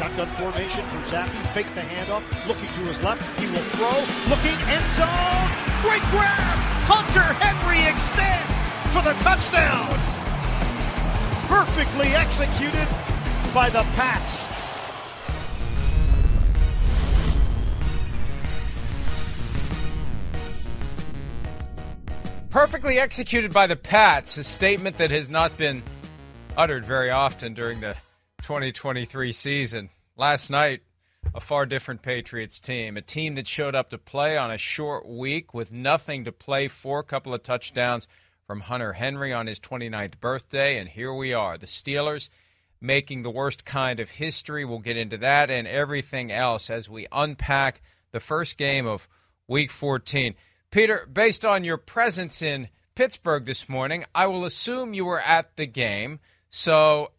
Shotgun formation from Zappe. Fake the handoff. Looking to his left. He will throw. Looking end zone. Great grab. Hunter Henry extends for the touchdown. Perfectly executed by the Pats. Perfectly executed by the Pats, a statement that has not been uttered very often during the 2023 season. Last night, a far different Patriots team, a team that showed up to play on a short week with nothing to play for, a couple of touchdowns from Hunter Henry on his 29th birthday, and here we are, the Steelers making the worst kind of history. We'll get into that and everything else as we unpack the first game of week 14. Peter, based on your presence in Pittsburgh this morning, I will assume you were at the game. So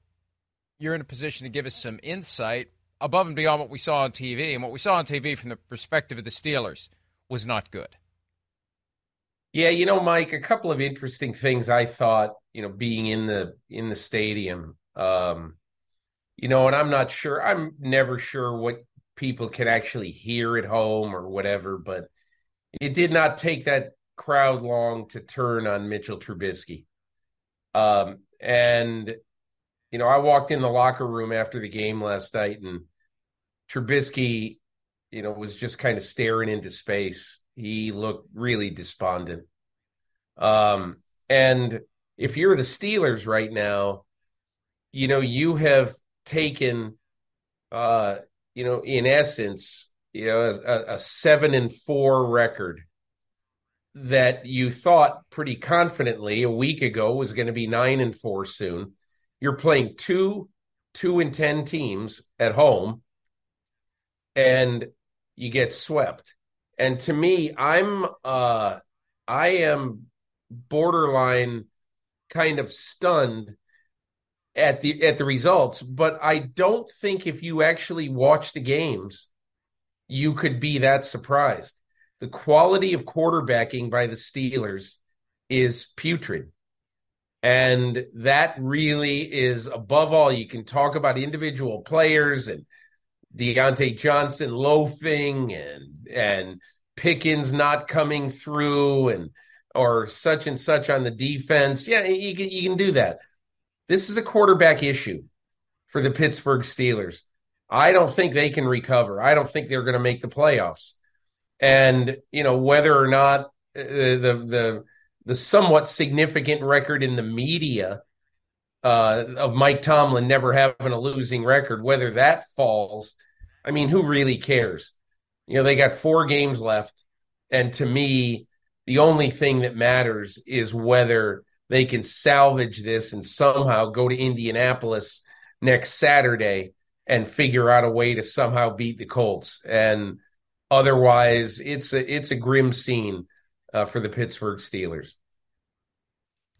you're in a position to give us some insight above and beyond what we saw on TV. And what we saw on TV from the perspective of the Steelers was not good. Yeah, you know, Mike, a couple of interesting things I thought, you know, being in the in the stadium. Um, you know, and I'm not sure, I'm never sure what people can actually hear at home or whatever, but it did not take that crowd long to turn on Mitchell Trubisky. Um, and you know, I walked in the locker room after the game last night, and Trubisky, you know, was just kind of staring into space. He looked really despondent. Um, and if you're the Steelers right now, you know, you have taken, uh, you know, in essence, you know, a, a seven and four record that you thought pretty confidently a week ago was going to be nine and four soon. You're playing two two and ten teams at home, and you get swept. And to me, I'm uh I am borderline kind of stunned at the at the results, but I don't think if you actually watch the games, you could be that surprised the quality of quarterbacking by the Steelers is putrid. And that really is above all. You can talk about individual players and Diontae Johnson loafing and and Pickens not coming through and or such and such on the defense. Yeah, you can you can do that. This is a quarterback issue for the Pittsburgh Steelers. I don't think they can recover. I don't think they're going to make the playoffs and you know whether or not uh, the the the somewhat significant record in the media uh, of Mike Tomlin never having a losing record, whether that falls, I mean, who really cares? You know, they got four games left, and to me, the only thing that matters is whether they can salvage this and somehow go to Indianapolis next Saturday and figure out a way to somehow beat the Colts. And Otherwise, it's a it's a grim scene uh, for the Pittsburgh Steelers.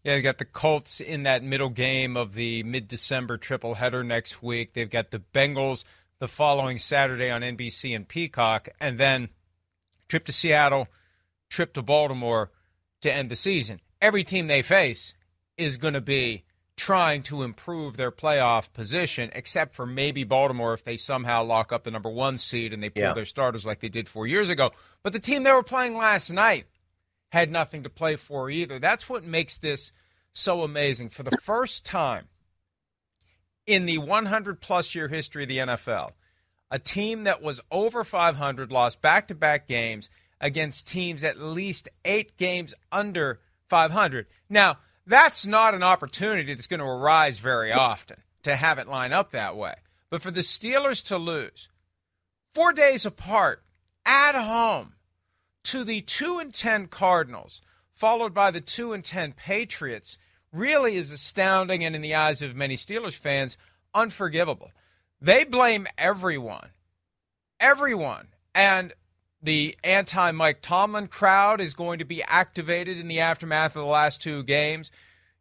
Yeah, they got the Colts in that middle game of the mid-December triple header next week. They've got the Bengals the following Saturday on NBC and Peacock, and then trip to Seattle, trip to Baltimore to end the season. Every team they face is going to be trying to improve their playoff position, except for maybe Baltimore if they somehow lock up the number one seed and they pull yeah. their starters like they did four years ago. But the team they were playing last night had nothing to play for either. That's what makes this so amazing. For the first time in the 100 plus year history of the NFL, a team that was over 500 lost back to back games against teams at least eight games under 500. Now, that's not an opportunity that's going to arise very often to have it line up that way. But for the Steelers to lose four days apart at home to the 2 and 10 Cardinals, followed by the 2 and 10 Patriots, really is astounding and in the eyes of many Steelers fans, unforgivable. They blame everyone. Everyone. And the anti Mike Tomlin crowd is going to be activated in the aftermath of the last two games.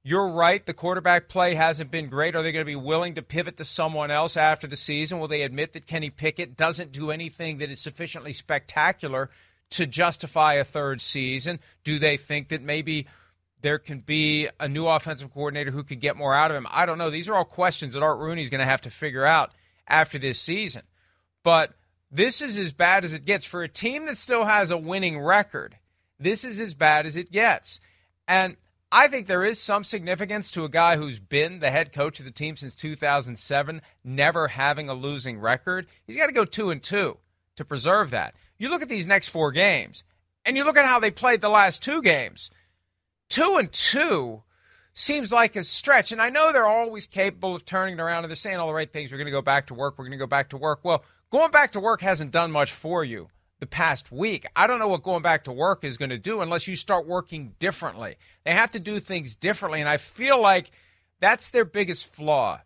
You're right, the quarterback play hasn't been great. Are they going to be willing to pivot to someone else after the season? Will they admit that Kenny Pickett doesn't do anything that is sufficiently spectacular to justify a third season? Do they think that maybe there can be a new offensive coordinator who could get more out of him? I don't know. These are all questions that Art Rooney is going to have to figure out after this season. But this is as bad as it gets for a team that still has a winning record. This is as bad as it gets. And I think there is some significance to a guy who's been the head coach of the team since 2007, never having a losing record. He's got to go 2 and 2 to preserve that. You look at these next 4 games and you look at how they played the last 2 games. 2 and 2 seems like a stretch. And I know they're always capable of turning it around and they're saying all the right things. We're going to go back to work. We're going to go back to work. Well, going back to work hasn't done much for you the past week. I don't know what going back to work is going to do unless you start working differently. They have to do things differently. And I feel like that's their biggest flaw.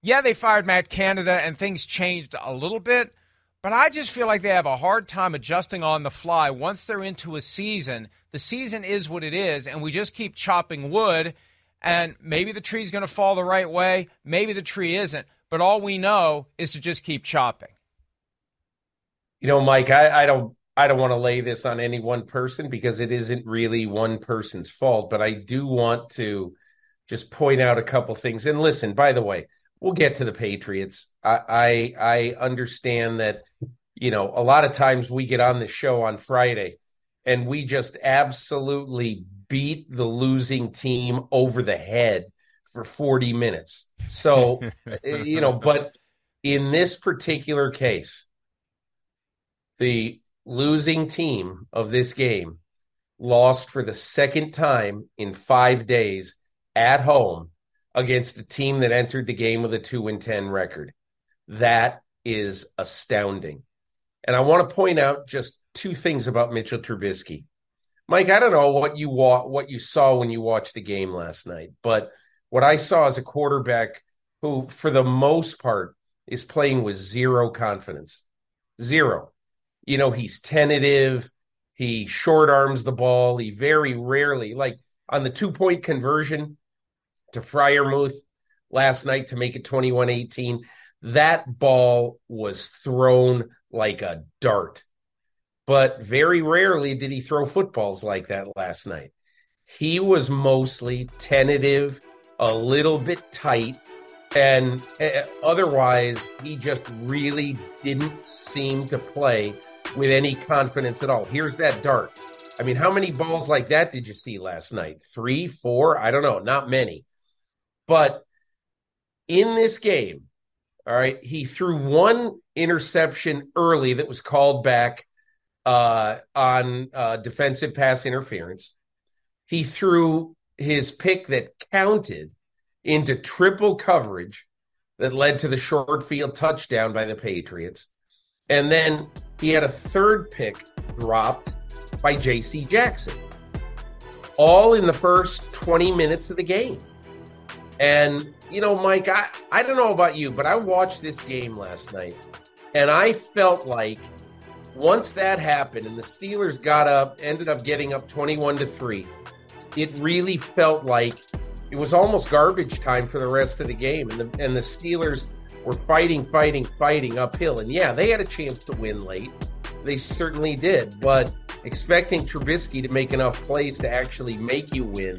Yeah, they fired Matt Canada and things changed a little bit, but I just feel like they have a hard time adjusting on the fly once they're into a season. The season is what it is, and we just keep chopping wood, and maybe the tree's going to fall the right way, maybe the tree isn't, but all we know is to just keep chopping. You know, Mike, I, I don't I don't want to lay this on any one person because it isn't really one person's fault, but I do want to just point out a couple things. And listen, by the way, we'll get to the Patriots. I I, I understand that you know a lot of times we get on the show on Friday and we just absolutely beat the losing team over the head for 40 minutes. So, eh, you know, but in this particular case, the losing team of this game lost for the second time in five days at home against a team that entered the game with a 2 and 10 record. That is astounding. And I want to point out just two things about Mitchell Trubisky. Mike, I don't know what you wa- what you saw when you watched the game last night, but what I saw as a quarterback who for the most part is playing with zero confidence. Zero you know, he's tentative. He short arms the ball. He very rarely, like on the two point conversion to Freiermuth last night to make it 21 18, that ball was thrown like a dart. But very rarely did he throw footballs like that last night. He was mostly tentative, a little bit tight, and uh, otherwise, he just really didn't seem to play with any confidence at all. Here's that dart. I mean, how many balls like that did you see last night? Three, four? I don't know. Not many. But in this game, all right, he threw one interception early that was called back uh, on uh, defensive pass interference. He threw his pick that counted into triple coverage that led to the short field touchdown by the Patriots. And then he had a third pick dropped by J.C. Jackson, all in the first 20 minutes of the game. And, you know, Mike, I, I don't know about you, but I watched this game last night and I felt like once that happened and the Steelers got up, ended up getting up 21 to 3, it really felt like it was almost garbage time for the rest of the game. And the, and the Steelers were fighting, fighting, fighting uphill. And yeah, they had a chance to win late. They certainly did. But expecting Trubisky to make enough plays to actually make you win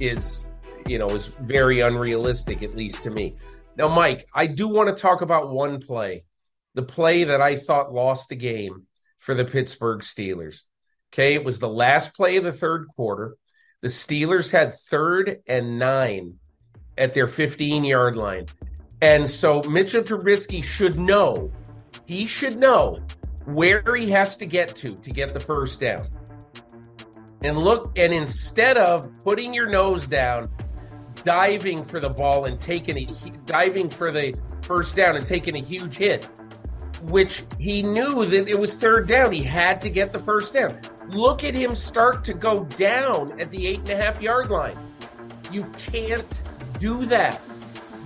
is, you know, is very unrealistic, at least to me. Now, Mike, I do want to talk about one play, the play that I thought lost the game for the Pittsburgh Steelers. Okay, it was the last play of the third quarter. The Steelers had third and nine at their 15 yard line. And so Mitchell Trubisky should know, he should know where he has to get to to get the first down. And look, and instead of putting your nose down, diving for the ball and taking a diving for the first down and taking a huge hit, which he knew that it was third down. He had to get the first down. Look at him start to go down at the eight and a half yard line. You can't do that.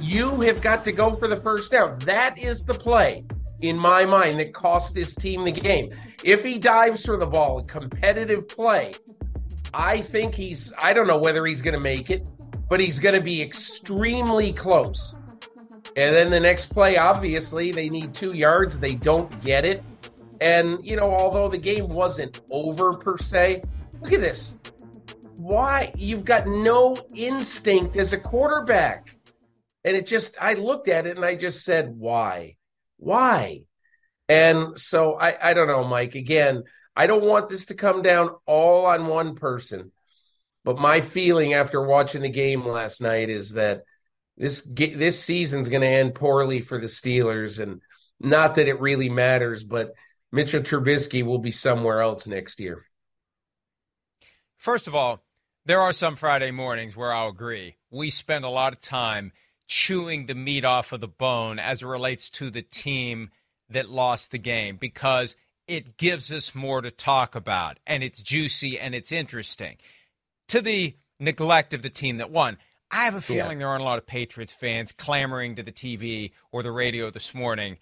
You have got to go for the first down. That is the play in my mind that cost this team the game. If he dives for the ball, a competitive play, I think he's, I don't know whether he's going to make it, but he's going to be extremely close. And then the next play, obviously, they need two yards. They don't get it. And, you know, although the game wasn't over per se, look at this. Why? You've got no instinct as a quarterback. And it just, I looked at it and I just said, why? Why? And so I, I don't know, Mike. Again, I don't want this to come down all on one person. But my feeling after watching the game last night is that this this season's going to end poorly for the Steelers, and not that it really matters, but Mitchell Trubisky will be somewhere else next year. First of all, there are some Friday mornings where I'll agree. We spend a lot of time chewing the meat off of the bone as it relates to the team that lost the game because it gives us more to talk about and it's juicy and it's interesting. To the neglect of the team that won, I have a feeling yeah. there aren't a lot of Patriots fans clamoring to the TV or the radio this morning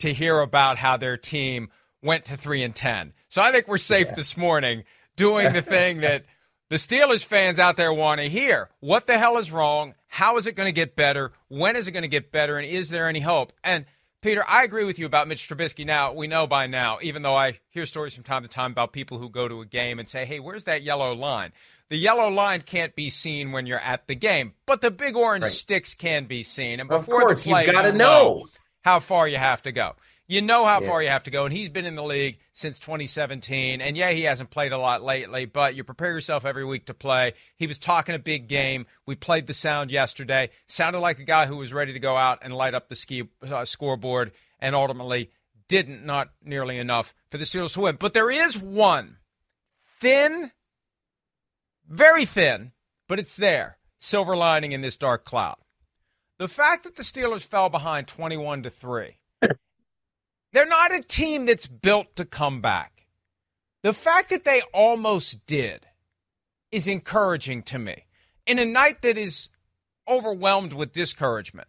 to hear about how their team went to 3 and 10. So I think we're safe yeah. this morning doing the thing that the Steelers fans out there want to hear. What the hell is wrong? How is it going to get better? When is it going to get better? And is there any hope? And Peter, I agree with you about Mitch Trubisky. Now, we know by now, even though I hear stories from time to time about people who go to a game and say, hey, where's that yellow line? The yellow line can't be seen when you're at the game, but the big orange right. sticks can be seen. And before course, the play, you've got to know. know how far you have to go. You know how yeah. far you have to go, and he's been in the league since 2017. And yeah, he hasn't played a lot lately, but you prepare yourself every week to play. He was talking a big game. We played the sound yesterday. Sounded like a guy who was ready to go out and light up the ski uh, scoreboard, and ultimately didn't. Not nearly enough for the Steelers to win. But there is one thin, very thin, but it's there. Silver lining in this dark cloud. The fact that the Steelers fell behind 21 to 3 they're not a team that's built to come back. The fact that they almost did is encouraging to me. In a night that is overwhelmed with discouragement,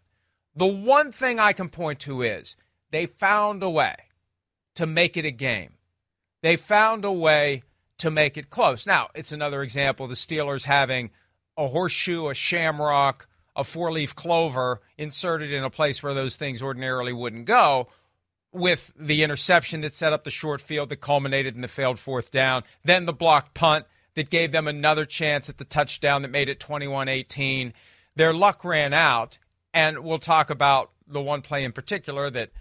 the one thing I can point to is they found a way to make it a game. They found a way to make it close. Now, it's another example of the Steelers having a horseshoe, a shamrock, a four leaf clover inserted in a place where those things ordinarily wouldn't go with the interception that set up the short field that culminated in the failed fourth down, then the blocked punt that gave them another chance at the touchdown that made it 21 18. Their luck ran out, and we'll talk about the one play in particular that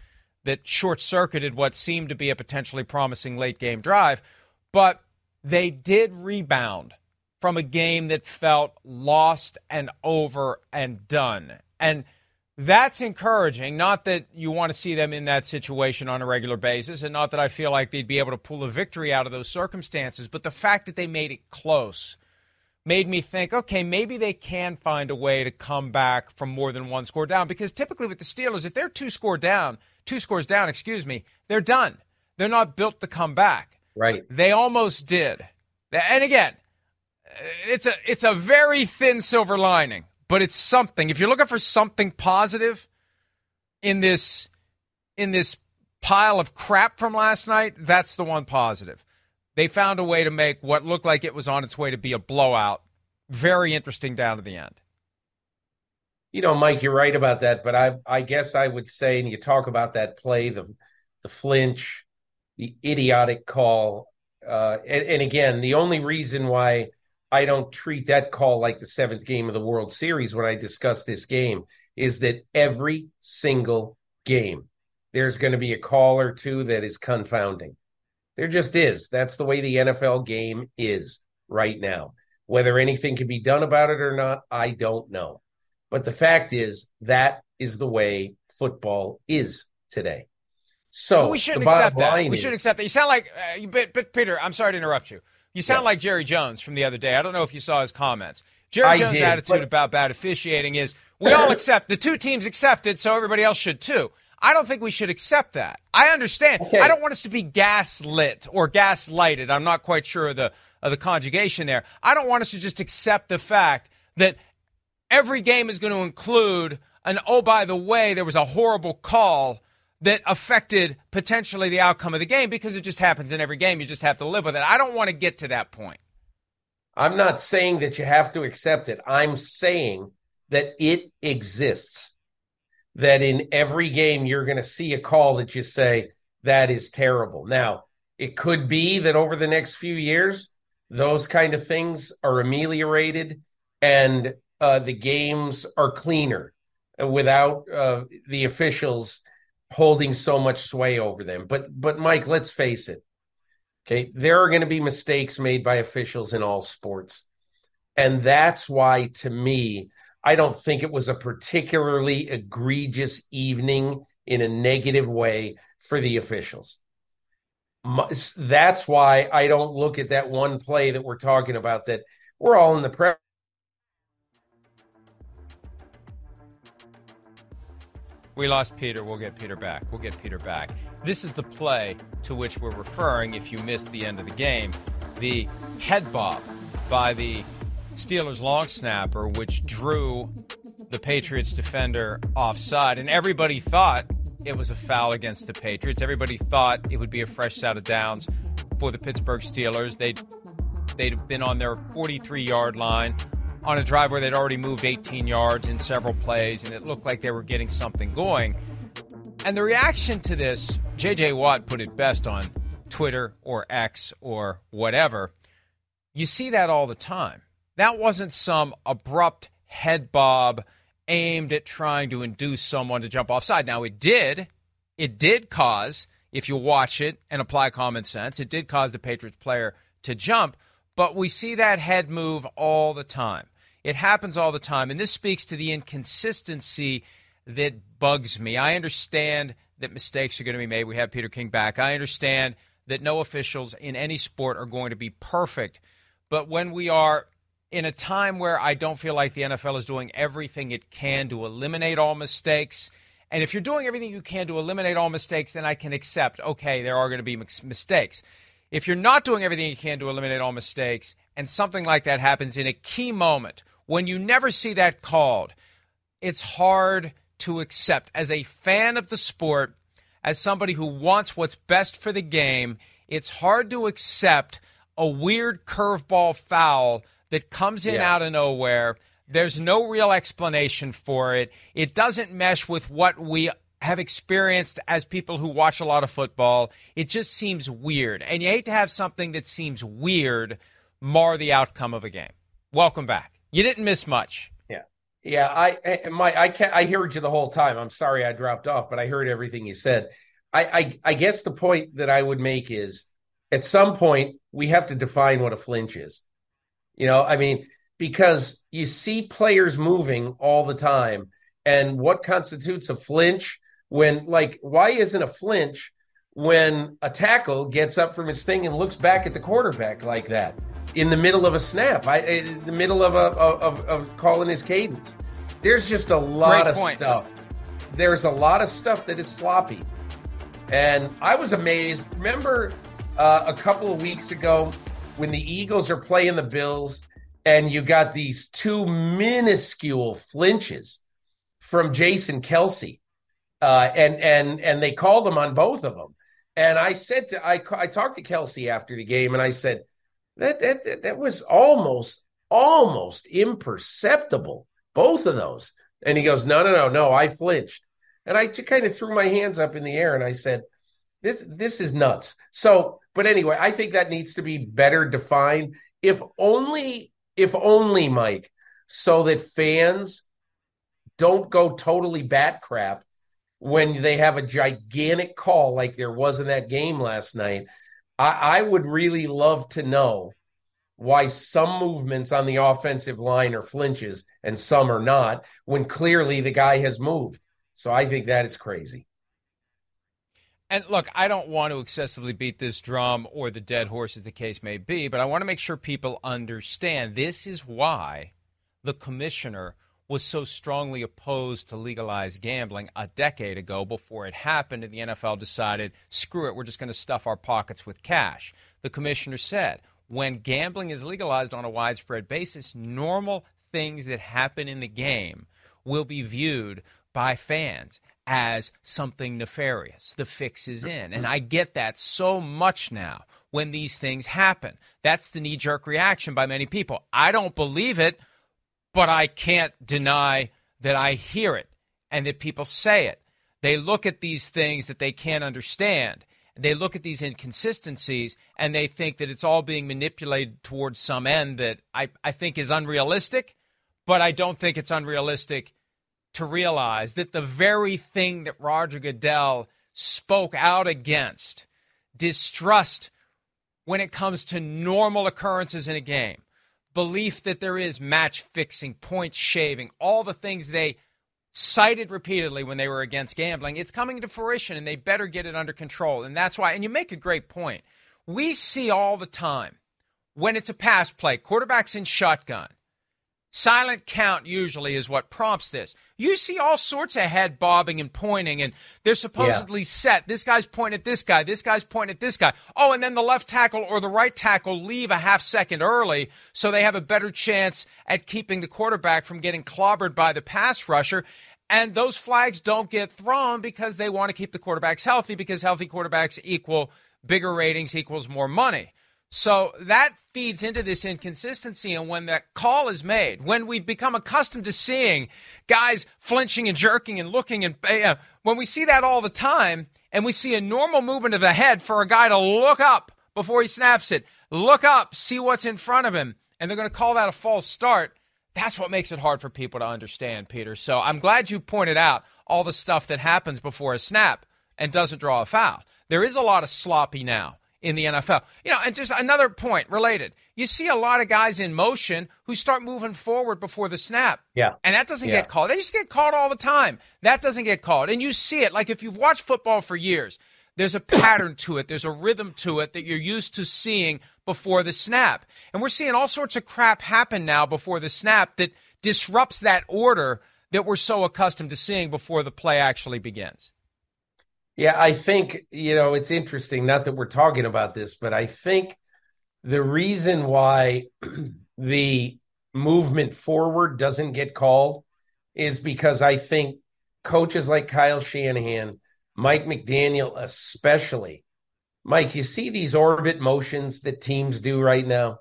that short circuited what seemed to be a potentially promising late game drive. But they did rebound from a game that felt lost and over and done. And that's encouraging. Not that you want to see them in that situation on a regular basis, and not that I feel like they'd be able to pull a victory out of those circumstances, but the fact that they made it close made me think, okay, maybe they can find a way to come back from more than one score down. Because typically with the Steelers, if they're two score down, two scores down, excuse me, they're done. They're not built to come back. Right. They almost did. And again, it's a it's a very thin silver lining but it's something. If you're looking for something positive in this in this pile of crap from last night, that's the one positive. They found a way to make what looked like it was on its way to be a blowout very interesting down to the end. You know, Mike, you're right about that, but I I guess I would say, and you talk about that play, the the flinch, the idiotic call, uh, and, and again, the only reason why I don't treat that call like the seventh game of the World Series when I discuss this game is that every single game there's going to be a call or two that is confounding. There just is. That's the way the NFL game is right now. Whether anything can be done about it or not, I don't know. But the fact is, that is the way football is today. So well, we shouldn't accept that. We is, should accept that. You sound like, uh, but, but Peter, I'm sorry to interrupt you. You sound yeah. like Jerry Jones from the other day. I don't know if you saw his comments. Jerry I Jones' did, attitude but... about bad officiating is we all accept the two teams accepted, so everybody else should too. I don't think we should accept that. I understand. Okay. I don't want us to be gaslit or gaslighted. I'm not quite sure of the of the conjugation there. I don't want us to just accept the fact that every game is going to include an oh by the way there was a horrible call that affected potentially the outcome of the game because it just happens in every game. You just have to live with it. I don't want to get to that point. I'm not saying that you have to accept it. I'm saying that it exists. That in every game, you're going to see a call that you say, that is terrible. Now, it could be that over the next few years, those kind of things are ameliorated and uh, the games are cleaner without uh, the officials holding so much sway over them. But but Mike, let's face it. Okay, there are going to be mistakes made by officials in all sports. And that's why to me, I don't think it was a particularly egregious evening in a negative way for the officials. That's why I don't look at that one play that we're talking about that we're all in the press We lost Peter. We'll get Peter back. We'll get Peter back. This is the play to which we're referring if you missed the end of the game. The head bob by the Steelers long snapper, which drew the Patriots defender offside. And everybody thought it was a foul against the Patriots. Everybody thought it would be a fresh set of downs for the Pittsburgh Steelers. They'd, they'd been on their 43 yard line on a drive where they'd already moved 18 yards in several plays, and it looked like they were getting something going. And the reaction to this, JJ Watt put it best on Twitter or X or whatever. You see that all the time. That wasn't some abrupt head bob aimed at trying to induce someone to jump offside. Now, it did. It did cause, if you watch it and apply common sense, it did cause the Patriots player to jump. But we see that head move all the time. It happens all the time. And this speaks to the inconsistency that bugs me. I understand that mistakes are going to be made. We have Peter King back. I understand that no officials in any sport are going to be perfect. But when we are in a time where I don't feel like the NFL is doing everything it can to eliminate all mistakes, and if you're doing everything you can to eliminate all mistakes, then I can accept, okay, there are going to be mistakes. If you're not doing everything you can to eliminate all mistakes, and something like that happens in a key moment when you never see that called, it's hard to accept. As a fan of the sport, as somebody who wants what's best for the game, it's hard to accept a weird curveball foul that comes in yeah. out of nowhere. There's no real explanation for it. It doesn't mesh with what we have experienced as people who watch a lot of football. It just seems weird. And you hate to have something that seems weird mar the outcome of a game. Welcome back. You didn't miss much. Yeah. Yeah, I my I can I heard you the whole time. I'm sorry I dropped off, but I heard everything you said. I, I I guess the point that I would make is at some point we have to define what a flinch is. You know, I mean, because you see players moving all the time and what constitutes a flinch when like why isn't a flinch when a tackle gets up from his thing and looks back at the quarterback like that in the middle of a snap, I, in the middle of a of, of calling his cadence. There's just a lot Great of point. stuff. There's a lot of stuff that is sloppy, and I was amazed. Remember uh, a couple of weeks ago when the Eagles are playing the Bills, and you got these two minuscule flinches from Jason Kelce, uh, and and and they called them on both of them. And I said to I I talked to Kelce after the game, and I said that that that was almost almost imperceptible. Both of those. And he goes, no, no, no, no. I flinched, and I just kind of threw my hands up in the air, and I said, this this is nuts. So, but anyway, I think that needs to be better defined. If only, if only, Mike, so that fans don't go totally bat crap when they have a gigantic call like there was in that game last night I, I would really love to know why some movements on the offensive line are flinches and some are not when clearly the guy has moved. So I think that is crazy. And look, I don't want to excessively beat this drum or the dead horse, as the case may be, but I want to make sure people understand this is why the commissioner was so strongly opposed to legalize gambling a decade ago before it happened and the NFL decided, screw it, we're just going to stuff our pockets with cash. The commissioner said, when gambling is legalized on a widespread basis, normal things that happen in the game will be viewed by fans as something nefarious. The fix is in. And I get that so much now when these things happen. That's the knee jerk reaction by many people. I don't believe it but I can't deny that I hear it and that people say it. They look at these things that they can't understand. They look at these inconsistencies and they think that it's all being manipulated towards some end that I, I think is unrealistic, but I don't think it's unrealistic to realize that the very thing that Roger Goodell spoke out against, distrust when it comes to normal occurrences in a game, belief that there is match fixing, point shaving, all the things they cited repeatedly when they were against gambling, it's coming to fruition and they better get it under control. And that's why, and you make a great point. We see all the time when it's a pass play, quarterbacks in shotgun. Silent count usually is what prompts this. You see all sorts of head bobbing and pointing, and they're supposedly yeah. set. This guy's pointing at this guy. This guy's pointing at this guy. Oh, and then the left tackle or the right tackle leave a half second early so they have a better chance at keeping the quarterback from getting clobbered by the pass rusher. And those flags don't get thrown because they want to keep the quarterbacks healthy because healthy quarterbacks equal bigger ratings equals more money. So that feeds into this inconsistency. And when that call is made, when we've become accustomed to seeing guys flinching and jerking and looking, and uh, when we see that all the time, and we see a normal movement of the head for a guy to look up before he snaps it, look up, see what's in front of him, and they're going to call that a false start. That's what makes it hard for people to understand, Peter. So I'm glad you pointed out all the stuff that happens before a snap and doesn't draw a foul. There is a lot of sloppy now in the NFL. You know, and just another point related. You see a lot of guys in motion who start moving forward before the snap. Yeah. And that doesn't yeah. get called. They just get called all the time. That doesn't get called. And you see it. Like if you've watched football for years, there's a pattern to it. There's a rhythm to it that you're used to seeing before the snap. And we're seeing all sorts of crap happen now before the snap that disrupts that order that we're so accustomed to seeing before the play actually begins. Yeah, I think, you know, it's interesting, not that we're talking about this, but I think the reason why the movement forward doesn't get called is because I think coaches like Kyle Shanahan, Mike McDaniel, especially, Mike, you see these orbit motions that teams do right now?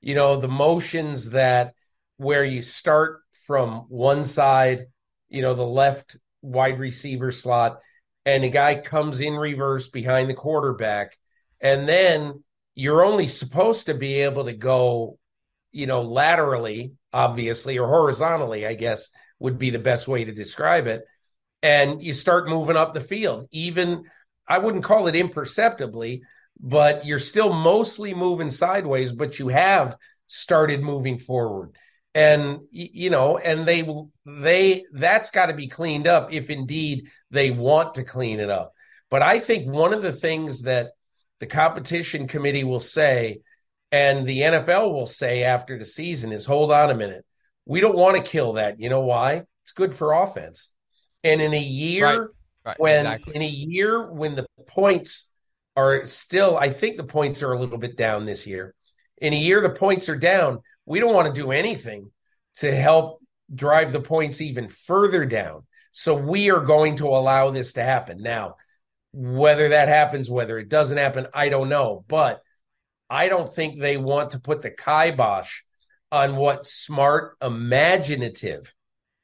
You know, the motions that where you start from one side, you know, the left wide receiver slot and a guy comes in reverse behind the quarterback, and then you're only supposed to be able to go, you know, laterally, obviously, or horizontally, I guess would be the best way to describe it. And you start moving up the field, even I wouldn't call it imperceptibly, but you're still mostly moving sideways, but you have started moving forward and you know and they they that's got to be cleaned up if indeed they want to clean it up but i think one of the things that the competition committee will say and the nfl will say after the season is hold on a minute we don't want to kill that you know why it's good for offense and in a year right. Right. when exactly. in a year when the points are still i think the points are a little bit down this year in a year the points are down we don't want to do anything to help drive the points even further down. So we are going to allow this to happen. Now, whether that happens, whether it doesn't happen, I don't know. But I don't think they want to put the kibosh on what smart, imaginative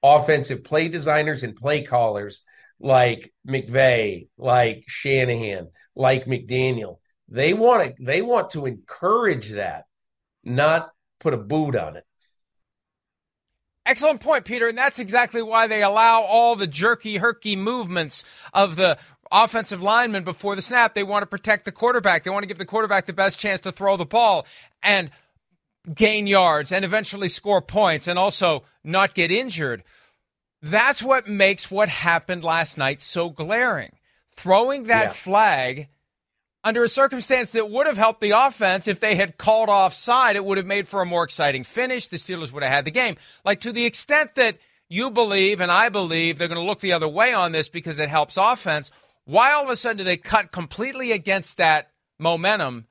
offensive play designers and play callers like McVay, like Shanahan, like McDaniel. They want to they want to encourage that, not put a boot on it. Excellent point, Peter. And that's exactly why they allow all the jerky, herky movements of the offensive lineman before the snap. They want to protect the quarterback. They want to give the quarterback the best chance to throw the ball and gain yards and eventually score points and also not get injured. That's what makes what happened last night so glaring. Throwing that yeah. flag under a circumstance that would have helped the offense if they had called offside. It would have made for a more exciting finish. The Steelers would have had the game. Like to the extent that you believe and I believe they're going to look the other way on this because it helps offense. Why all of a sudden do they cut completely against that momentum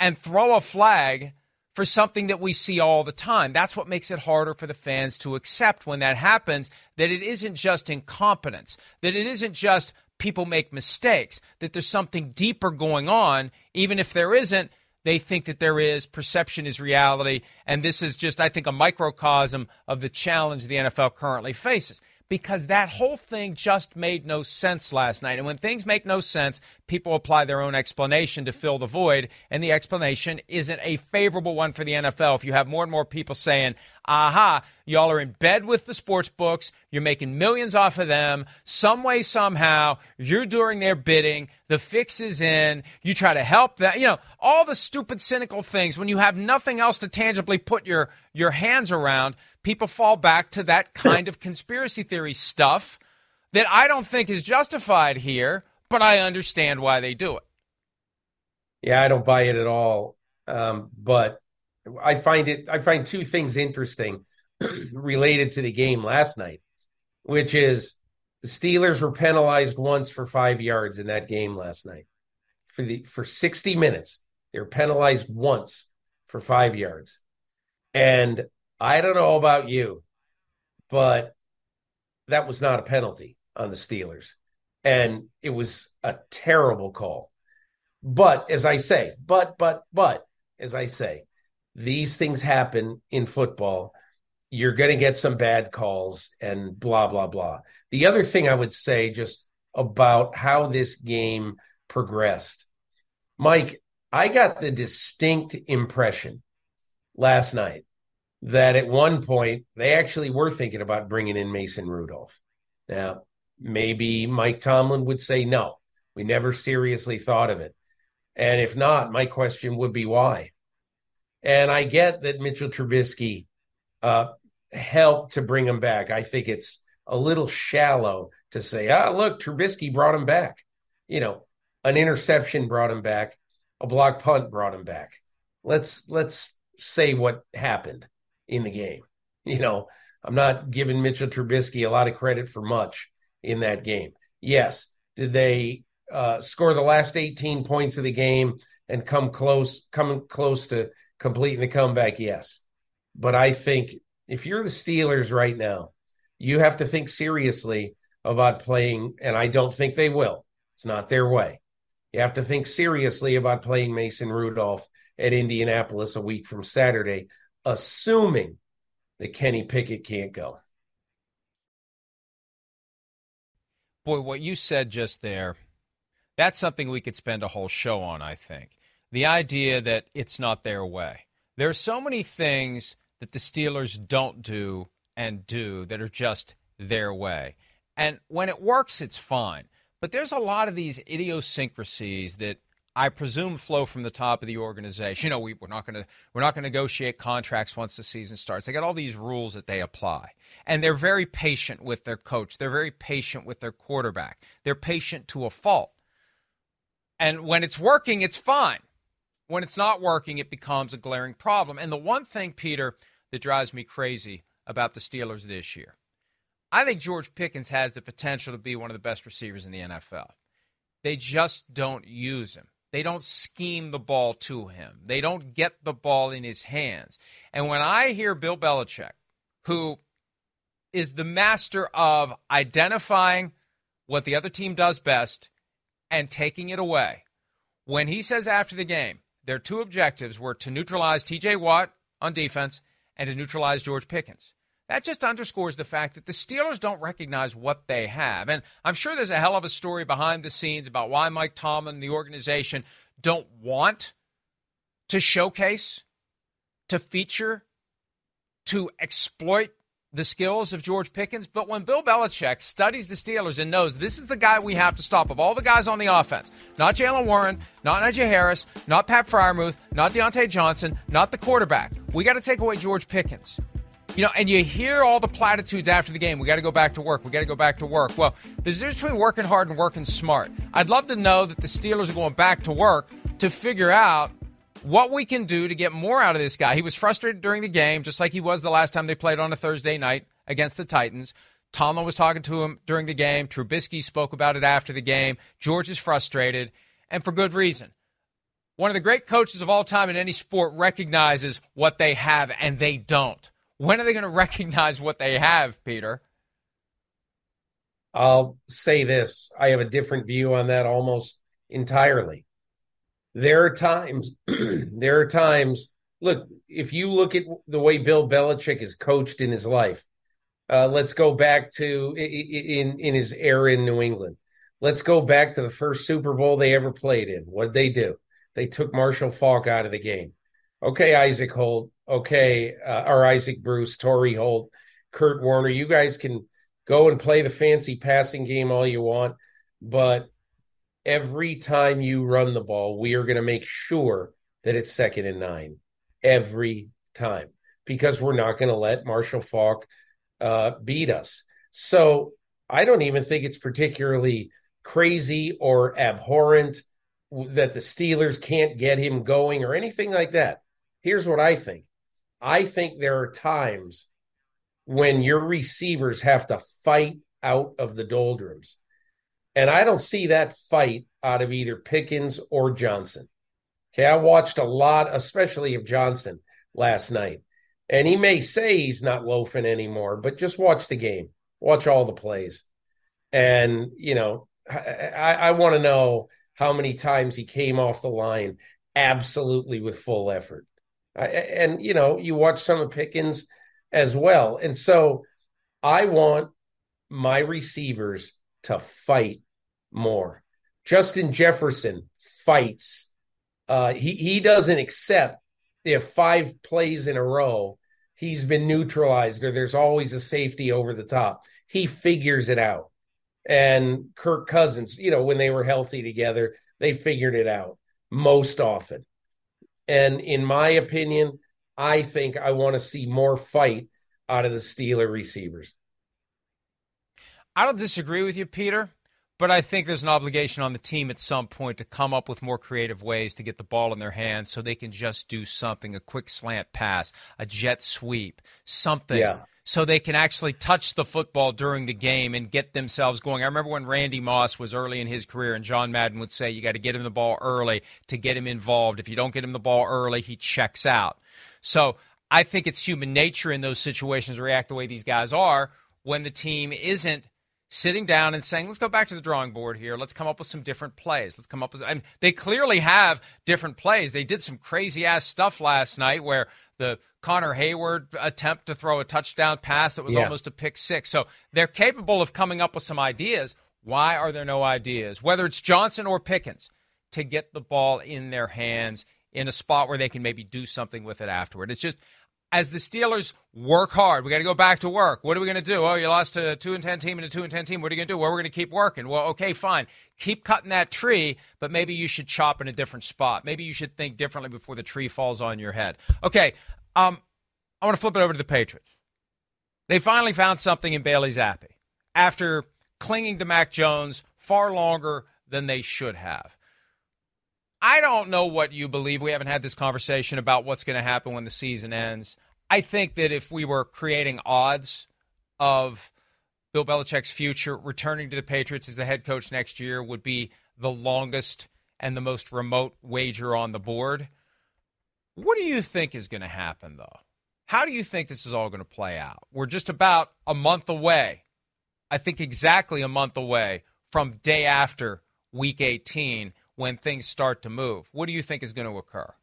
and throw a flag for something that we see all the time? That's what makes it harder for the fans to accept when that happens that it isn't just incompetence, that it isn't just people make mistakes, that there's something deeper going on. Even if there isn't, they think that there is. Perception is reality. And this is just, I think, a microcosm of the challenge the NFL currently faces. Because that whole thing just made no sense last night. And when things make no sense, people apply their own explanation to fill the void. And the explanation isn't a favorable one for the NFL. If you have more and more people saying, aha, y'all are in bed with the sports books, you're making millions off of them, some way, somehow, you're doing their bidding, the fix is in, you try to help that, you know, all the stupid, cynical things when you have nothing else to tangibly put your, your hands around people fall back to that kind of conspiracy theory stuff that I don't think is justified here, but I understand why they do it. Yeah, I don't buy it at all. Um, but I find it I find two things interesting related to the game last night, which is the Steelers were penalized once for five yards in that game last night. For the for 60 minutes, they were penalized once for five yards. And I don't know about you, but that was not a penalty on the Steelers. And it was a terrible call. But as I say, but, but, but, as I say, these things happen in football. You're going to get some bad calls and blah, blah, blah. The other thing I would say just about how this game progressed, Mike, I got the distinct impression last night that at one point they actually were thinking about bringing in Mason Rudolph. Now, maybe Mike Tomlin would say no. We never seriously thought of it. And if not, my question would be why. And I get that Mitchell Trubisky uh, helped to bring him back. I think it's a little shallow to say, ah, look, Trubisky brought him back. You know, an interception brought him back, a block punt brought him back. Let's let's say what happened in the game. You know, I'm not giving Mitchell Trubisky a lot of credit for much in that game. Yes, did they uh, score the last 18 points of the game and come close, coming close to completing the comeback? Yes, but I think if you're the Steelers right now, you have to think seriously about playing, and I don't think they will. It's not their way. You have to think seriously about playing Mason Rudolph at Indianapolis a week from Saturday assuming that Kenny Pickett can't go. Boy, what you said just there, that's something we could spend a whole show on, I think. The idea that it's not their way. There are so many things that the Steelers don't do and do that are just their way. And when it works, it's fine. But there's a lot of these idiosyncrasies that I presume flow from the top of the organization. You know, we, we're not going to we're not going to negotiate contracts once the season starts. They got all these rules that they apply, and they're very patient with their coach. They're very patient with their quarterback. They're patient to a fault. And when it's working, it's fine. When it's not working, it becomes a glaring problem. And the one thing, Peter, that drives me crazy about the Steelers this year, I think George Pickens has the potential to be one of the best receivers in the NFL. They just don't use him. They don't scheme the ball to him. They don't get the ball in his hands. And when I hear Bill Belichick, who is the master of identifying what the other team does best and taking it away, when he says after the game, their two objectives were to neutralize TJ Watt on defense and to neutralize George Pickens. That just underscores the fact that the Steelers don't recognize what they have. And I'm sure there's a hell of a story behind the scenes about why Mike Tomlin and the organization don't want to showcase, to feature, to exploit the skills of George Pickens. But when Bill Belichick studies the Steelers and knows this is the guy we have to stop of all the guys on the offense, not Jaylen Warren, not Najee Harris, not Pat Freiermuth, not Diontae Johnson, not the quarterback, we got to take away George Pickens. You know, and you hear all the platitudes after the game. We got to go back to work. We got to go back to work. Well, there's a difference between working hard and working smart. I'd love to know that the Steelers are going back to work to figure out what we can do to get more out of this guy. He was frustrated during the game, just like he was the last time they played on a Thursday night against the Titans. Tomlin was talking to him during the game. Trubisky spoke about it after the game. George is frustrated, and for good reason. One of the great coaches of all time in any sport recognizes what they have, and they don't. When are they going to recognize what they have, Peter? I'll say this I have a different view on that almost entirely. There are times, there are times, look, if you look at the way Bill Belichick is coached in his life, Uh, let's go back to in in his era in New England. Let's go back to the first Super Bowl they ever played in. What did they do? They took Marshall Faulk out of the game. Okay, Isaac Holt. Okay, uh, Isaac Bruce, Torry Holt, Kurt Warner. You guys can go and play the fancy passing game all you want, but every time you run the ball, we are going to make sure that it's second and nine every time because we're not going to let Marshall Faulk uh, beat us. So I don't even think it's particularly crazy or abhorrent that the Steelers can't get him going or anything like that. Here's what I think I think there are times when your receivers have to fight out of the doldrums. And I don't see that fight out of either Pickens or Johnson. Okay, I watched a lot, especially of Johnson last night. And he may say he's not loafing anymore, but just watch the game, watch all the plays. And, you know, I, I want to know how many times he came off the line absolutely with full effort. And, you know, you watch some of Pickens as well. And so I want my receivers to fight more. Justin Jefferson fights. Uh, he he doesn't accept if five plays in a row he's been neutralized or there's always a safety over the top. He figures it out. And Kirk Cousins, you know, when they were healthy together, they figured it out most often. And in my opinion, I think I want to see more fight out of the Steeler receivers. I don't disagree with you, Peter. But I think there's an obligation on the team at some point to come up with more creative ways to get the ball in their hands so they can just do something a quick slant pass, a jet sweep, something. Yeah. So they can actually touch the football during the game and get themselves going. I remember when Randy Moss was early in his career, and John Madden would say, You got to get him the ball early to get him involved. If you don't get him the ball early, he checks out. So I think it's human nature in those situations to react the way these guys are when the team isn't sitting down and saying, let's go back to the drawing board here. Let's come up with some different plays. Let's come up with, I mean, they clearly have different plays. They did some crazy ass stuff last night where the Connor Heyward attempt to throw a touchdown pass that was yeah. almost a pick six. So they're capable of coming up with some ideas. Why are there no ideas, whether it's Johnson or Pickens, to get the ball in their hands in a spot where they can maybe do something with it afterward? It's just, as the Steelers work hard, we got to go back to work. What are we going to do? Oh, you lost to a two and ten team and a two and ten team. What are you going to do? Well, we're going to keep working. Well, okay, fine. Keep cutting that tree, but maybe you should chop in a different spot. Maybe you should think differently before the tree falls on your head. Okay, um, I want to flip it over to the Patriots. They finally found something in Bailey Zappe after clinging to Mac Jones far longer than they should have. I don't know what you believe. We haven't had this conversation about what's going to happen when the season ends. I think that if we were creating odds of Bill Belichick's future, returning to the Patriots as the head coach next year would be the longest and the most remote wager on the board. What do you think is going to happen, though? How do you think this is all going to play out? We're just about a month away. I think exactly a month away from day after week 18 when things start to move. What do you think is going to occur?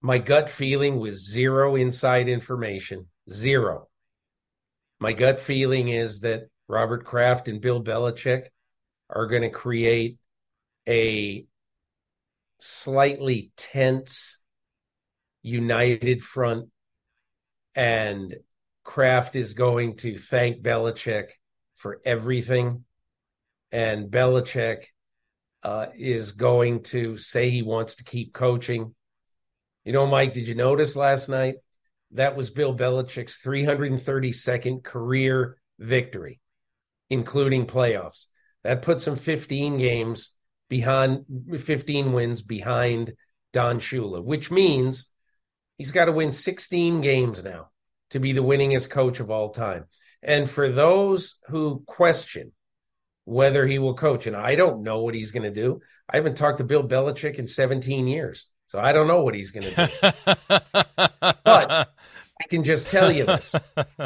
My gut feeling was zero inside information, zero. My gut feeling is that Robert Kraft and Bill Belichick are going to create a slightly tense, united front, and Kraft is going to thank Belichick for everything. And Belichick uh, is going to say he wants to keep coaching. You know, Mike, did you notice last night? That was Bill Belichick's 332nd career victory, including playoffs. That puts him 15 games behind, 15 wins behind Don Shula, which means he's got to win 16 games now to be the winningest coach of all time. And for those who question whether he will coach. And I don't know what he's going to do. I haven't talked to Bill Belichick in 17 years. So I don't know what he's going to do. but I can just tell you this.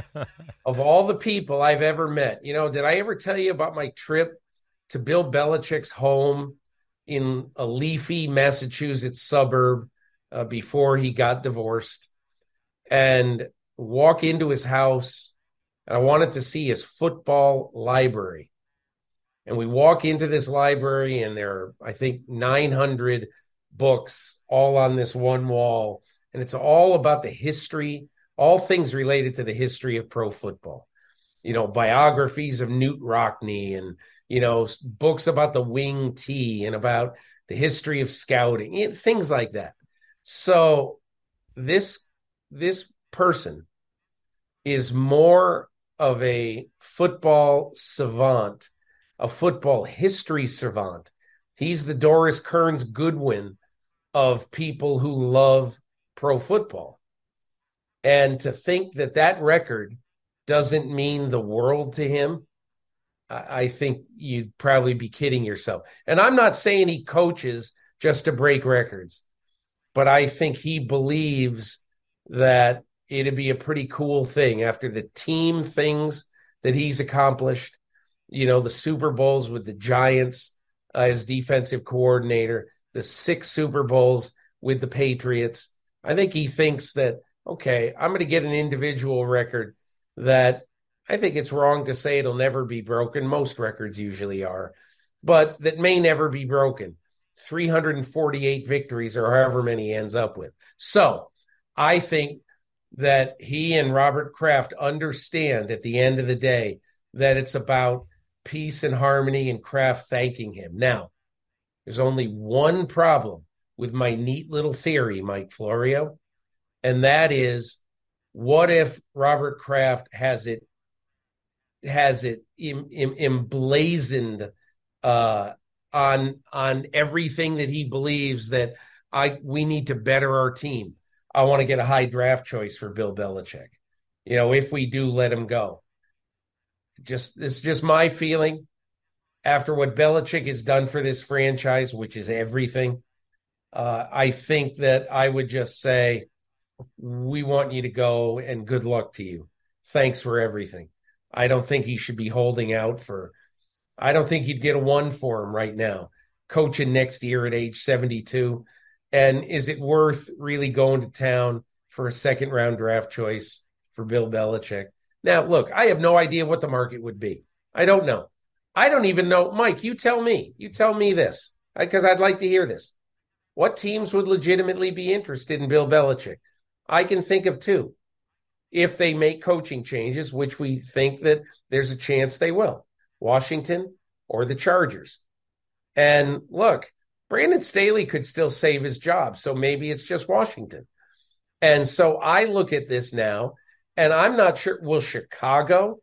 of all the people I've ever met, you know, did I ever tell you about my trip to Bill Belichick's home in a leafy Massachusetts suburb uh, before he got divorced and walk into his house and I wanted to see his football library. And we walk into this library, and there are, I think, 900 books all on this one wall. And it's all about the history, all things related to the history of pro football. You know, biographies of Knute Rockney and, you know, books about the wing T and about the history of scouting, things like that. So this this person is more of a football savant, a football history savant. He's the Doris Kearns Goodwin of people who love pro football. And to think that that record doesn't mean the world to him, I think you'd probably be kidding yourself. And I'm not saying he coaches just to break records, but I think he believes that it'd be a pretty cool thing after the team things that he's accomplished. You know, the Super Bowls with the Giants uh, as defensive coordinator, the six Super Bowls with the Patriots. I think he thinks that, okay, I'm going to get an individual record that I think it's wrong to say it'll never be broken. Most records usually are, but that may never be broken. 348 victories or however many he ends up with. So I think that he and Robert Kraft understand at the end of the day that it's about peace and harmony and Kraft thanking him. Now, there's only one problem with my neat little theory, Mike Florio, and that is what if Robert Kraft has it has it em, em, emblazoned uh, on on everything that he believes that I we need to better our team. I want to get a high draft choice for Bill Belichick. You know, if we do let him go. Just it's just my feeling after what Belichick has done for this franchise, which is everything. Uh, I think that I would just say, we want you to go and good luck to you. Thanks for everything. I don't think he should be holding out for. I don't think he'd get a one for him right now. Coaching next year at age 72. And is it worth really going to town for a second round draft choice for Bill Belichick? Now, look, I have no idea what the market would be. I don't know. I don't even know. Mike, you tell me. You tell me this because I'd like to hear this. What teams would legitimately be interested in Bill Belichick? I can think of two if they make coaching changes, which we think that there's a chance they will Washington or the Chargers. And look, Brandon Staley could still save his job. So maybe it's just Washington. And so I look at this now, and I'm not sure. Will Chicago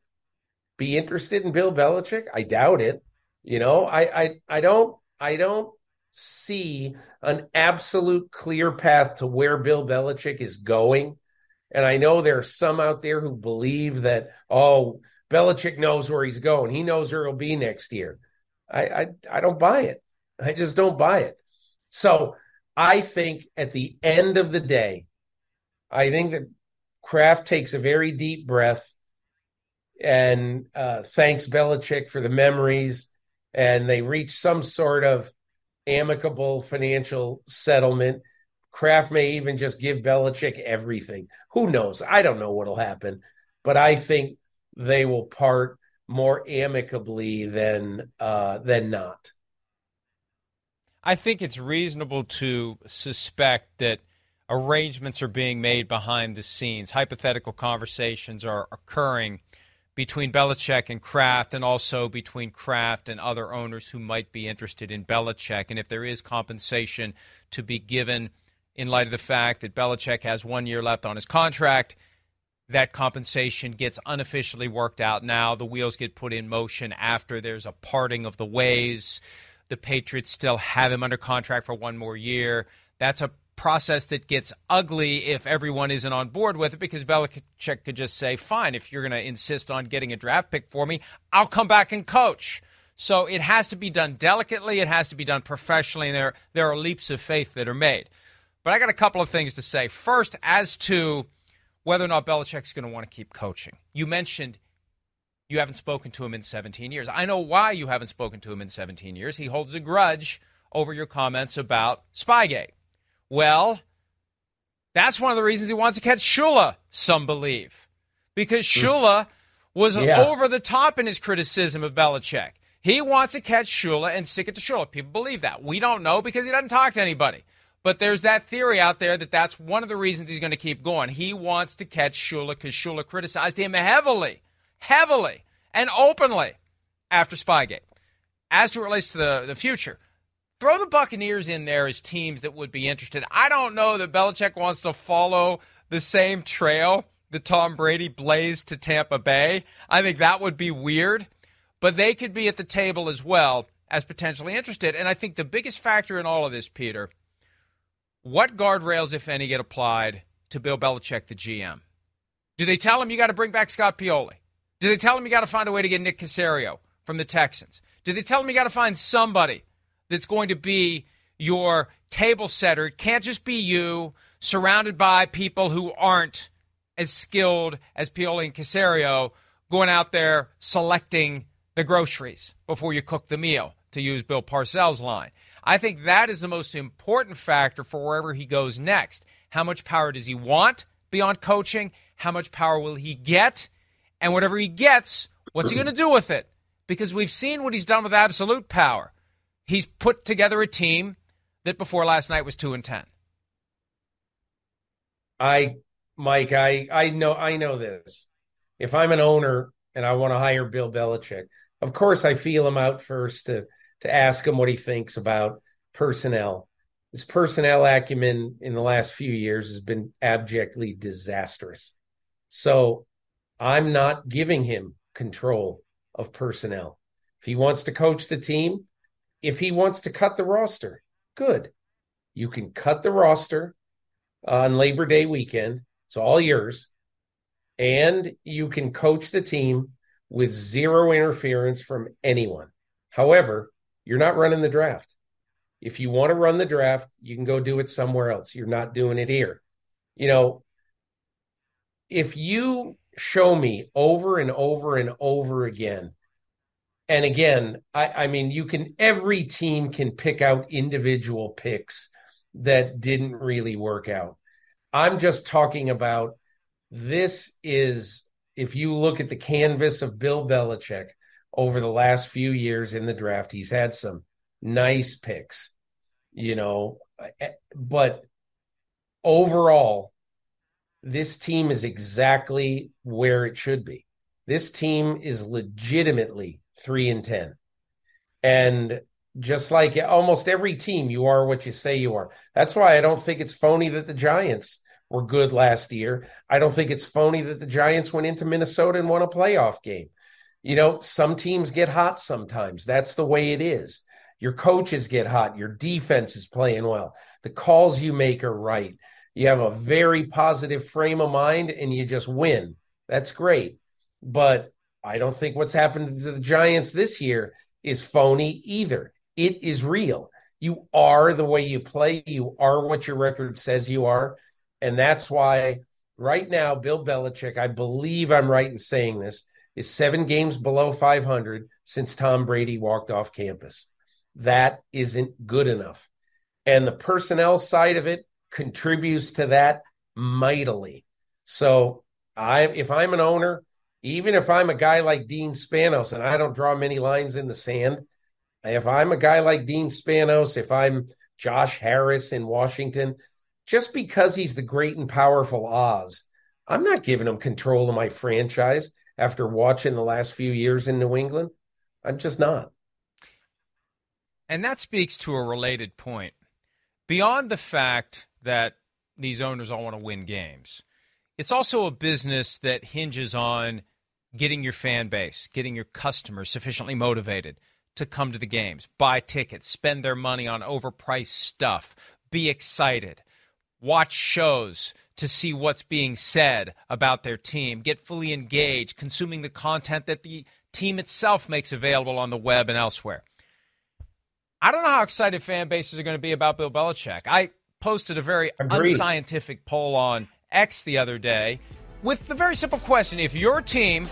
be interested in Bill Belichick? I doubt it. You know, I I I don't I don't see an absolute clear path to where Bill Belichick is going. And I know there are some out there who believe that, oh, Belichick knows where he's going. He knows where he'll be next year. I, I, I don't buy it. I just don't buy it. So I think at the end of the day, I think that Kraft takes a very deep breath and uh, thanks Belichick for the memories, and they reach some sort of amicable financial settlement. Kraft may even just give Belichick everything. Who knows? I don't know what'll happen, but I think they will part more amicably than uh, than not. I think it's reasonable to suspect that arrangements are being made behind the scenes. Hypothetical conversations are occurring between Belichick and Kraft, and also between Kraft and other owners who might be interested in Belichick. And if there is compensation to be given in light of the fact that Belichick has one year left on his contract, that compensation gets unofficially worked out now. The wheels get put in motion after there's a parting of the ways the Patriots still have him under contract for one more year. That's a process that gets ugly if everyone isn't on board with it because Belichick could just say, fine, if you're going to insist on getting a draft pick for me, I'll come back and coach. So it has to be done delicately, it has to be done professionally, and there, there are leaps of faith that are made. But I got a couple of things to say. First, as to whether or not Belichick's going to want to keep coaching. You mentioned you haven't spoken to him in 17 years. I know why you haven't spoken to him in 17 years. He holds a grudge over your comments about Spygate. Well, that's one of the reasons he wants to catch Shula, some believe. Because hmm. Shula was yeah. over the top in his criticism of Belichick. He wants to catch Shula and stick it to Shula. People believe that. We don't know because he doesn't talk to anybody. But there's that theory out there that that's one of the reasons he's going to keep going. He wants to catch Shula because Shula criticized him heavily, heavily, and openly after Spygate. As to relates to the, the future, throw the Buccaneers in there as teams that would be interested. I don't know that Belichick wants to follow the same trail that Tom Brady blazed to Tampa Bay. I think that would be weird, but they could be at the table as well as potentially interested. And I think the biggest factor in all of this, Peter, what guardrails, if any, get applied to Bill Belichick, the GM? Do they tell him you got to bring back Scott Pioli? Do they tell him you got to find a way to get Nick Caserio from the Texans? Do they tell him you got to find somebody that's going to be your table setter? It can't just be you surrounded by people who aren't as skilled as Pioli and Caserio going out there selecting the groceries before you cook the meal, to use Bill Parcells' line. I think that is the most important factor for wherever he goes next. How much power does he want beyond coaching? How much power will he get? And whatever he gets, what's he going to do with it? Because we've seen what he's done with absolute power. He's put together a team that before last night was 2 and 10. I Mike, I I know I know this. If I'm an owner and I want to hire Bill Belichick, of course I feel him out first to to ask him what he thinks about personnel. His personnel acumen in the last few years has been abjectly disastrous. So I'm not giving him control of personnel. If he wants to coach the team, if he wants to cut the roster, good. You can cut the roster on Labor Day weekend. It's all yours. And you can coach the team with zero interference from anyone. However, you're not running the draft. If you want to run the draft, you can go do it somewhere else. You're not doing it here. You know, if you show me over and over and over again, and again, I, I mean, you can, every team can pick out individual picks that didn't really work out. I'm just talking about this is, if you look at the canvas of Bill Belichick, over the last few years in the draft. He's had some nice picks, you know, eh, but overall, this team is exactly where it should be. This team is legitimately three and 10. And just like almost every team, you are what you say you are. That's why I don't think it's phony that the Giants were good last year. I don't think it's phony that the Giants went into Minnesota and won a playoff game. You know, some teams get hot sometimes. That's the way it is. Your coaches get hot. Your defense is playing well. The calls you make are right. You have a very positive frame of mind and you just win. That's great. But I don't think what's happened to the Giants this year is phony either. It is real. You are the way you play, you are what your record says you are. And that's why right now, Bill Belichick, I believe I'm right in saying this, is seven games below 500 since Tom Brady walked off campus. That isn't good enough. And the personnel side of it contributes to that mightily. So I if I'm an owner, even if I'm a guy like Dean Spanos and I don't draw many lines in the sand, if I'm a guy like Dean Spanos, if I'm Josh Harris in Washington, just because he's the great and powerful Oz, I'm not giving him control of my franchise after watching the last few years in New England. I'm just not. And that speaks to a related point. Beyond the fact that these owners all want to win games, it's also a business that hinges on getting your fan base, getting your customers sufficiently motivated to come to the games, buy tickets, spend their money on overpriced stuff, be excited, watch shows, to see what's being said about their team, get fully engaged, consuming the content that the team itself makes available on the web and elsewhere. I don't know how excited fan bases are going to be about Bill Belichick. I posted a very Agreed. unscientific poll on X the other day with the very simple question if your team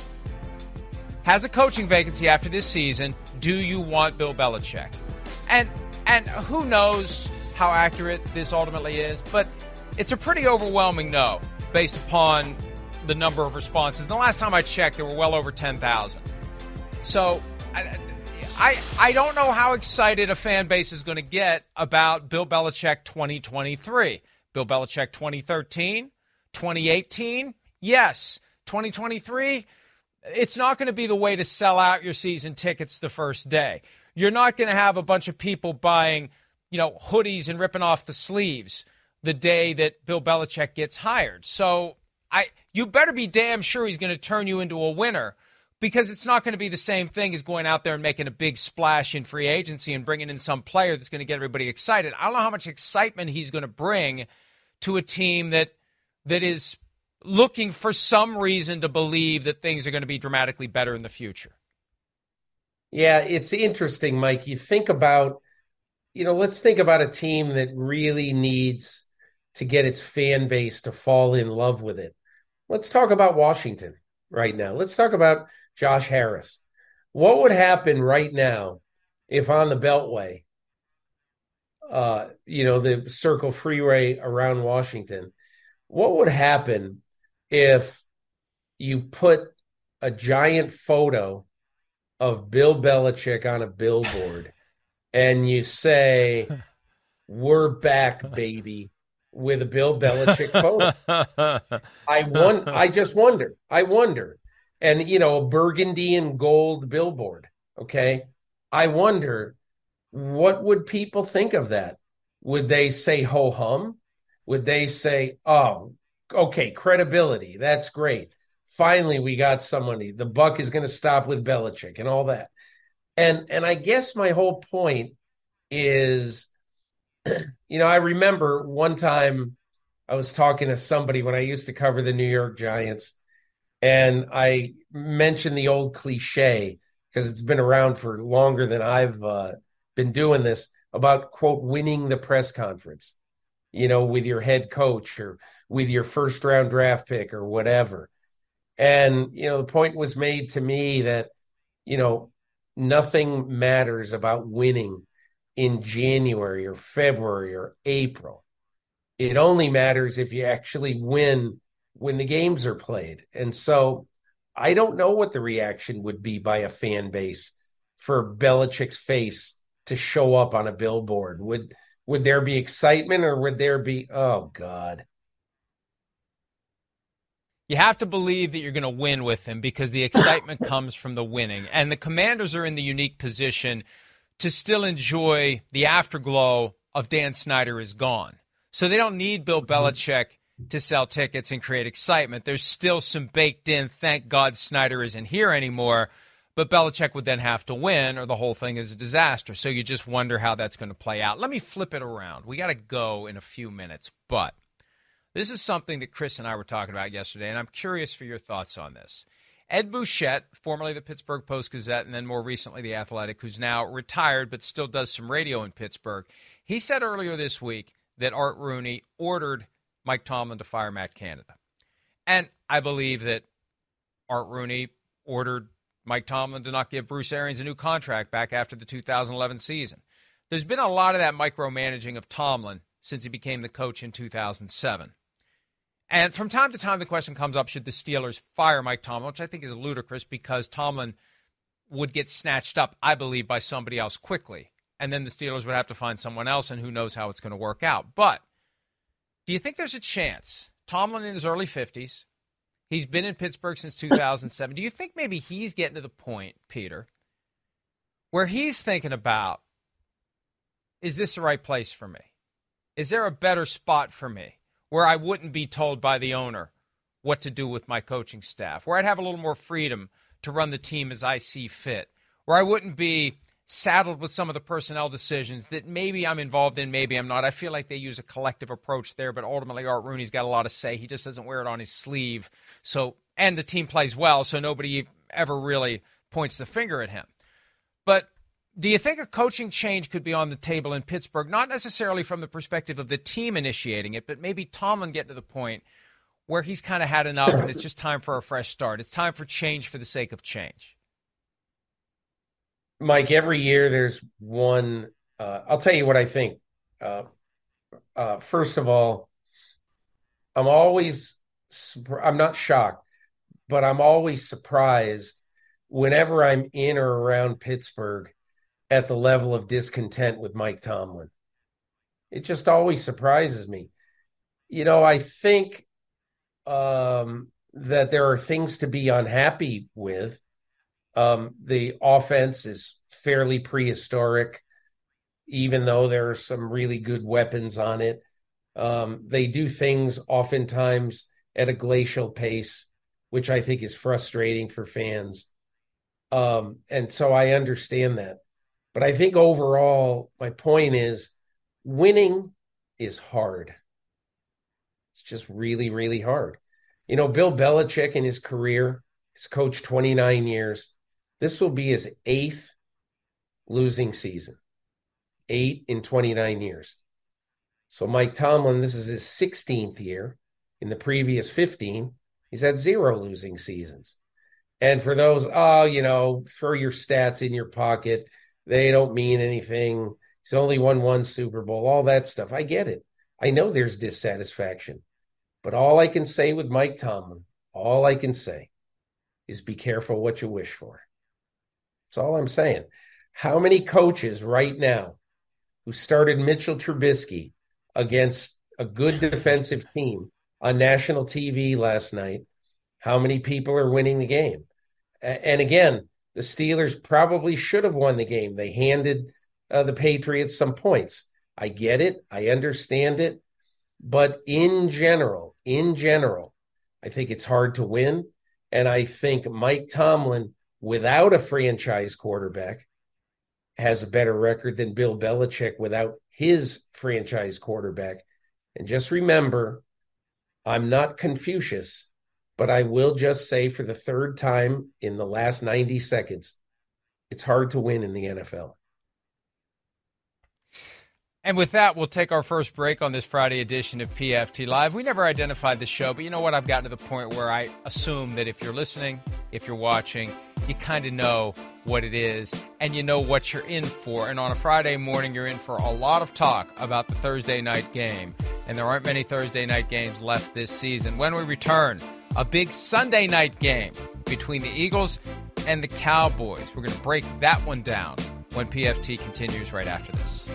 has a coaching vacancy after this season, do you want Bill Belichick? And and who knows how accurate this ultimately is, but it's a pretty overwhelming no based upon the number of responses. The last time I checked, there were well over 10,000. So I, I, I don't know how excited a fan base is going to get about Bill Belichick 2023. Bill Belichick 2013, 2018, yes. 2023, it's not going to be the way to sell out your season tickets the first day. You're not going to have a bunch of people buying, you know, hoodies and ripping off the sleeves the day that Bill Belichick gets hired. So I you better be damn sure he's going to turn you into a winner because it's not going to be the same thing as going out there and making a big splash in free agency and bringing in some player that's going to get everybody excited. I don't know how much excitement he's going to bring to a team that that is looking for some reason to believe that things are going to be dramatically better in the future. Yeah, it's interesting, Mike. You think about, you know, let's think about a team that really needs to get its fan base to fall in love with it. Let's talk about Washington right now. Let's talk about Josh Harris. What would happen right now if on the Beltway, uh, you know, the Circle Freeway around Washington, what would happen if you put a giant photo of Bill Belichick on a billboard and you say, We're back, baby with a Bill Belichick photo. I won. I just wonder. I wonder, and you know, a burgundy and gold billboard. Okay, I wonder what would people think of that. Would they say ho hum? Would they say, oh, okay, credibility? That's great. Finally, we got somebody. The buck is going to stop with Belichick and all that. And and I guess my whole point is you know, I remember one time I was talking to somebody when I used to cover the New York Giants, and I mentioned the old cliche because it's been around for longer than I've uh, been doing this about quote winning the press conference, you know, with your head coach or with your first round draft pick or whatever. And you know, the point was made to me that you know nothing matters about winning in January or February or April. It only matters if you actually win when the games are played. And so I don't know what the reaction would be by a fan base for Belichick's face to show up on a billboard. Would would there be excitement or would there be oh god? You have to believe that you're going to win with him because the excitement comes from the winning. And the Commanders are in the unique position to still enjoy the afterglow of Dan Snyder is gone. So they don't need Bill mm-hmm. Belichick to sell tickets and create excitement. There's still some baked in, thank God Snyder isn't here anymore. But Belichick would then have to win, or the whole thing is a disaster. So you just wonder how that's going to play out. Let me flip it around. We got to go in a few minutes, but this is something that Chris and I were talking about yesterday, and I'm curious for your thoughts on this. Ed Bouchette, formerly the Pittsburgh Post Gazette and then more recently the Athletic, who's now retired but still does some radio in Pittsburgh, he said earlier this week that Art Rooney ordered Mike Tomlin to fire Matt Canada. And I believe that Art Rooney ordered Mike Tomlin did not give Bruce Arians a new contract back after the 2011 season. There's been a lot of that micromanaging of Tomlin since he became the coach in 2007. And from time to time, the question comes up should the Steelers fire Mike Tomlin, which I think is ludicrous because Tomlin would get snatched up, I believe, by somebody else quickly. And then the Steelers would have to find someone else, and who knows how it's going to work out. But do you think there's a chance? Tomlin in his early 50s, he's been in Pittsburgh since 2007. do you think maybe he's getting to the point, Peter, where he's thinking about is this the right place for me? Is there a better spot for me? where I wouldn't be told by the owner what to do with my coaching staff, where I'd have a little more freedom to run the team as I see fit, where I wouldn't be saddled with some of the personnel decisions that maybe I'm involved in, maybe I'm not. I feel like they use a collective approach there, but ultimately Art Rooney's got a lot to say. He just doesn't wear it on his sleeve. So, and the team plays well, so nobody ever really points the finger at him. But do you think a coaching change could be on the table in Pittsburgh, not necessarily from the perspective of the team initiating it, but maybe Tomlin getting to the point where he's kind of had enough and it's just time for a fresh start? It's time for change for the sake of change. Mike, every year there's one. Uh, I'll tell you what I think. Uh, uh, first of all, I'm always I'm not shocked, but I'm always surprised whenever I'm in or around Pittsburgh at the level of discontent with Mike Tomlin. It just always surprises me. You know, I think um, that there are things to be unhappy with. Um, the offense is fairly prehistoric, even though there are some really good weapons on it. Um, they do things oftentimes at a glacial pace, which I think is frustrating for fans. Um, and so I understand that. But I think overall, my point is winning is hard. It's just really, really hard. You know, Bill Belichick in his career has coached 29 years. This will be his eighth losing season, eight in 29 years. So Mike Tomlin, this is his 16th year. In the previous 15, he's had zero losing seasons. And for those, oh, you know, throw your stats in your pocket. They don't mean anything. He's only won one Super Bowl, all that stuff. I get it. I know there's dissatisfaction. But all I can say with Mike Tomlin, all I can say is be careful what you wish for. That's all I'm saying. How many coaches right now who started Mitchell Trubisky against a good defensive team on national TV last night. How many people are winning the game? And again, the Steelers probably should have won the game. They handed uh, the Patriots some points. I get it. I understand it. But in general, in general, I think it's hard to win. And I think Mike Tomlin, without a franchise quarterback, has a better record than Bill Belichick without his franchise quarterback. And just remember, I'm not Confucius, but I will just say for the third time in the last 90 seconds, it's hard to win in the NFL. And with that, we'll take our first break on this Friday edition of PFT Live. We never identified the show, but you know what? I've gotten to the point where I assume that if you're listening, if you're watching, you kind of know what it is and you know what you're in for. And on a Friday morning, you're in for a lot of talk about the Thursday night game. And there aren't many Thursday night games left this season. When we return, a big Sunday night game between the Eagles and the Cowboys. We're going to break that one down when PFT continues right after this.